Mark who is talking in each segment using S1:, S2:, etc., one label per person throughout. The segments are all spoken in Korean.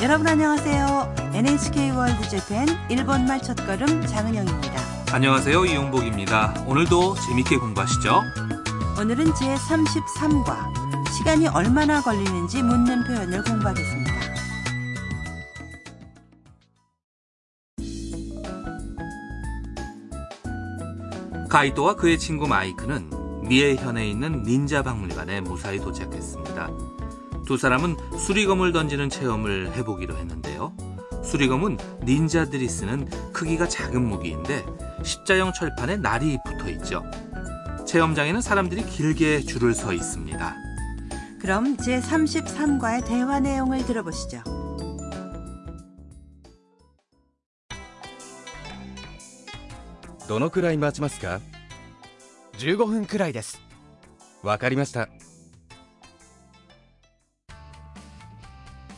S1: 여러분 안녕하세요. NHK 월드 재팬 일본말 첫걸음 장은영입니다.
S2: 안녕하세요. 이용복입니다. 오늘도 재밌게 공부하시죠.
S1: 오늘은 제33과 시간이 얼마나 걸리는지 묻는 표현을 공부하겠습니다.
S2: 가이도와 그의 친구 마이크는 미에현에 있는 닌자 박물관에 무사히 도착했습니다. 두 사람은 수리검을 던지는 체험을 해보기로 했는데요. 수리검은 닌자들이 쓰는 크기가 작은 무기인데 십자형 철판에 날이 붙어 있죠. 체험장에는 사람들이 길게 줄을 서 있습니다.
S1: 그럼 제33과의 대화 내용을 들어보시죠.
S3: どのくらい待ちますか
S4: 15分くらいです
S3: わかりました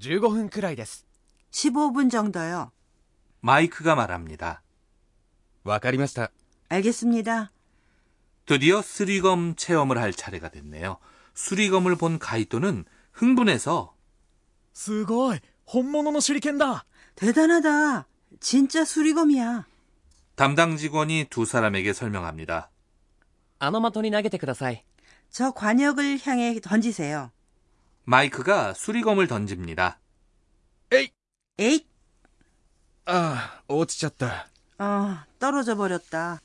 S4: 15分くらいです
S1: 15분 정도요.
S2: 마이크가 말합니다.
S3: わかりました
S1: 알겠습니다.
S2: 드디어 수리검 체험을 할 차례가 됐네요. 수리검을 본 가이토는 흥분해서
S4: すごい本物の手裏剣だ
S1: 대단하다. 진짜 수리검이야.
S2: 담당 직원이 두 사람에게 설명합니다.
S5: あの的に投げてください
S1: 저 관역을 향해 던지세요.
S2: 마이크가 수리검을 던집니다.
S1: 에잇!
S3: ああ落ちちゃった
S1: 어, 떨어져 버렸다.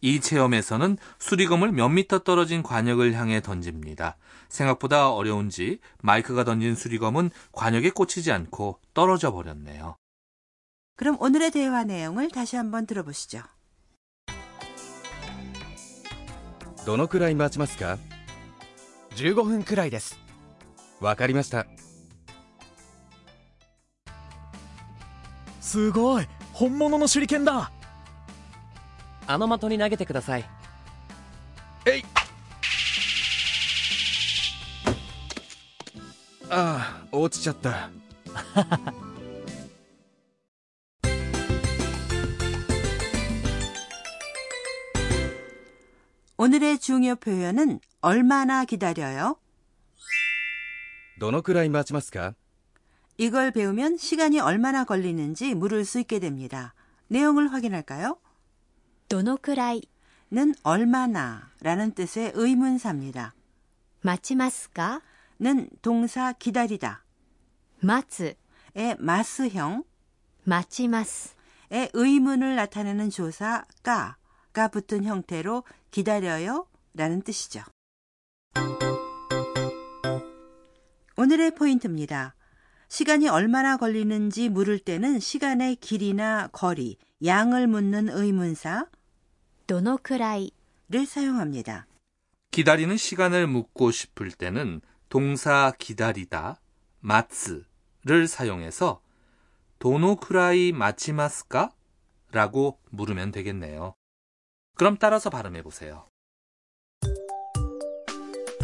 S2: 이 체험에서는 수리검을 몇 미터 떨어진 관역을 향해 던집니다. 생각보다 어려운지 마이크가 던진 수리검은 관역에 꽂히지 않고 떨어져 버렸네요.
S1: 그럼 오늘의 대화 내용을 다시 한번 들어보시죠.
S3: どのくらい待ちますか
S4: 15分くらいです
S3: わかりました
S4: すごい本物の手裏剣だ
S5: あの的に投げてください
S3: ああ落ちちゃった
S1: 오늘의 중요 표현은 얼마나 기다려요?
S3: どのくらい待ちますか
S1: 이걸 배우면 시간이 얼마나 걸리는지 물을 수 있게 됩니다. 내용을 확인할까요?
S6: どのくらい
S1: 는 얼마나 라는 뜻의 의문사입니다.
S6: 待ちますか
S1: 는 동사 기다리다
S6: 待つ
S1: 의 마스형
S6: 待ちます
S1: 의 의문을 나타내는 조사 까가 붙은 형태로 기다려요 라는 뜻이죠. 오늘의 포인트입니다. 시간이 얼마나 걸리는지 물을 때는 시간의 길이나 거리, 양을 묻는 의문사
S6: どのくらい
S1: 를 사용합니다.
S2: 기다리는 시간을 묻고 싶을 때는 동사 기다리다, 마츠를 사용해서 도노쿠라이 마치마스까? 라고 물으면 되겠네요. 그럼 따라서 발음해 보세요.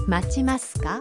S6: 待ちますか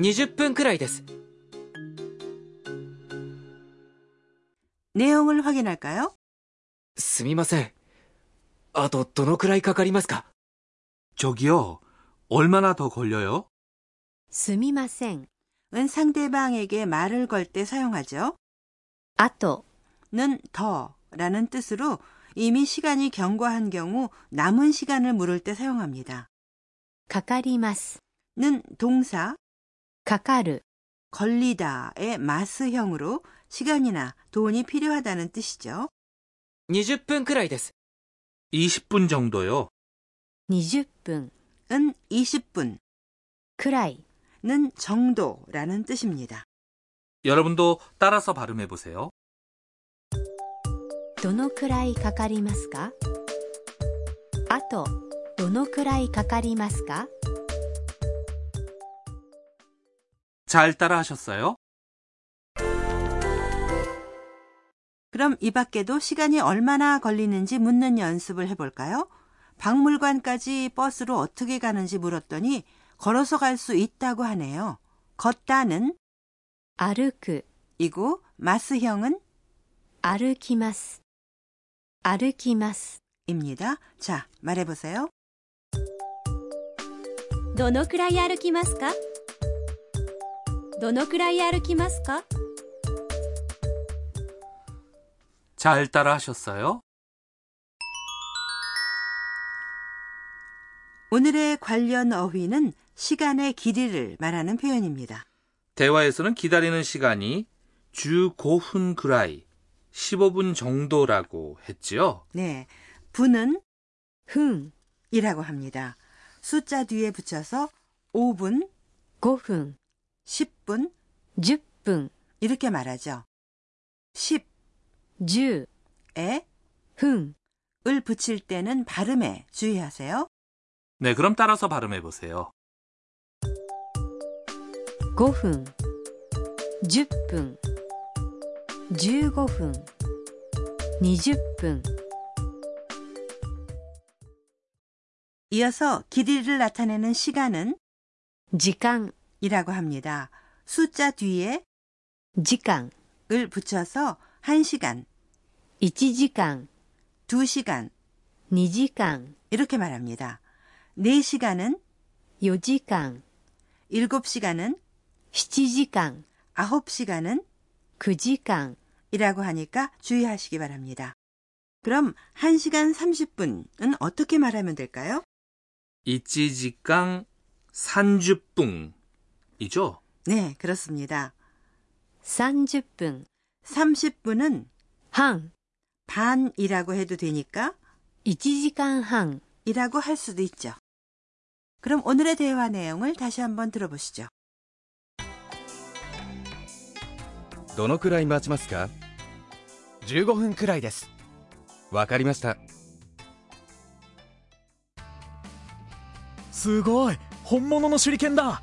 S7: 20分くらいです
S1: 내용을 확인할까요?
S7: すみませんあとどのくらいかかりますか
S2: 저기요, 얼마나 더 걸려요?
S6: すみません
S1: 은 상대방에게 말을 걸 때 사용하죠.
S6: あと
S1: 는 더라는 뜻으로 이미 시간이 경과한 경우 남은 시간을 물을 때 사용합니다.
S6: かかります
S1: 는 동사,
S6: かかる
S1: 걸리다의 마스형으로 시간이나 돈이 필요하다는 뜻이죠.
S7: 20分くらいです。
S2: 20분 정도요.
S6: 20分
S1: 은 20분,
S6: くらい
S1: 는 정도라는 뜻입니다.
S2: 여러분도 따라서 발음해 보세요.
S6: どのくらいかかりますかあとどのくらいかかりますか
S2: 잘 따라 하셨어요?
S1: 그럼 이 밖에도 시간이 얼마나 걸리는지 묻는 연습을 해볼까요? 박물관까지 버스로 어떻게 가는지 물었더니 걸어서 갈 수 있다고 하네요. 걷다는
S6: 歩く
S1: 이고 마스형은
S6: 歩きます歩きます
S1: 입니다. 자, 말해보세요.
S6: どのくらい歩きますか どのくらい歩きますか
S2: 잘 따라 하셨어요?
S1: 오늘의 관련 어휘는 시간의 길이를 말하는 표현입니다.
S2: 대화에서는 기다리는 시간이 주 고훈 그라이 15분 정도라고 했지요.
S1: 네, 분은
S6: 分
S1: 이라고 합니다. 숫자 뒤에 붙여서 5분,
S6: 5分
S1: 10분,
S6: 10분.
S1: 이렇게 말하죠. 10,
S6: 10, 에, 흥,
S1: 을 붙일 때는 발음에 주의하세요.
S2: 네, 그럼 따라서 발음해 보세요.
S6: 5분, 10분, 15분, 20분.
S1: 이어서 길이를 나타내는 시간은?
S6: 時間
S1: 이라고 합니다. 숫자 뒤에 지간을 붙여서 1시간,
S6: 1시간,
S1: 2시간,
S6: 2시간
S1: 이렇게 말합니다. 4시간은
S6: 4시간,
S1: 7시간은
S6: 7시간,
S1: 9시간은
S6: 9시간
S1: 이라고 하니까 주의하시기 바랍니다. 그럼 1시간 30분은 어떻게 말하면 될까요?
S2: 1시간 30분 이죠?
S1: 네, 그렇습니다.
S6: 30分
S1: 30분은
S6: 半
S1: 반이라고 해도 되니까
S6: 1時間半
S1: 이라고 할 수도 있죠. 그럼 오늘의 대화 내용을 다시 한번 들어보시죠.
S3: どのくらい待ちますか
S4: 15分くらいです
S3: わかりました
S4: すごい本物の手裏剣だ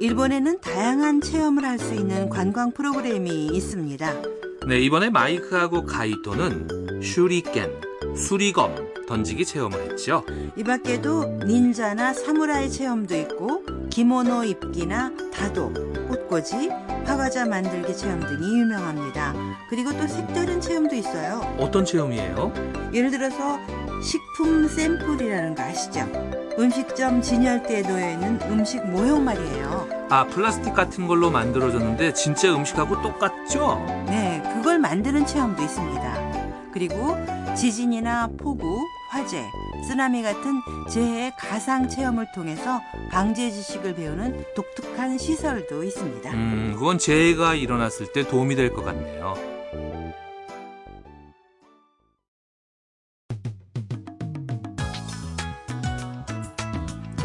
S1: 일본에는 다양한 체험을 할 수 있는 관광 프로그램이 있습니다.
S2: 네, 이번에 마이크하고 가이토는 슈리켄, 수리검 던지기 체험을 했죠.
S1: 이 밖에도 닌자나 사무라이 체험도 있고 기모노 입기나 다도, 꽃꽂이, 화과자 만들기 체험 등이 유명합니다. 그리고 또 색다른 체험도 있어요.
S2: 어떤 체험이에요?
S1: 예를 들어서 식품 샘플이라는 거 아시죠? 음식점 진열대에 놓여 있는 음식 모형 말이에요.
S2: 아, 플라스틱 같은 걸로 만들어졌는데 진짜 음식하고 똑같죠?
S1: 네, 그걸 만드는 체험도 있습니다. 그리고 지진이나 폭우, 화재, 쓰나미 같은 재해 가상 체험을 통해서 방제 지식을 배우는 독특한 시설도 있습니다.
S2: 음, 그건 재해가 일어났을 때 도움이 될 것 같네요.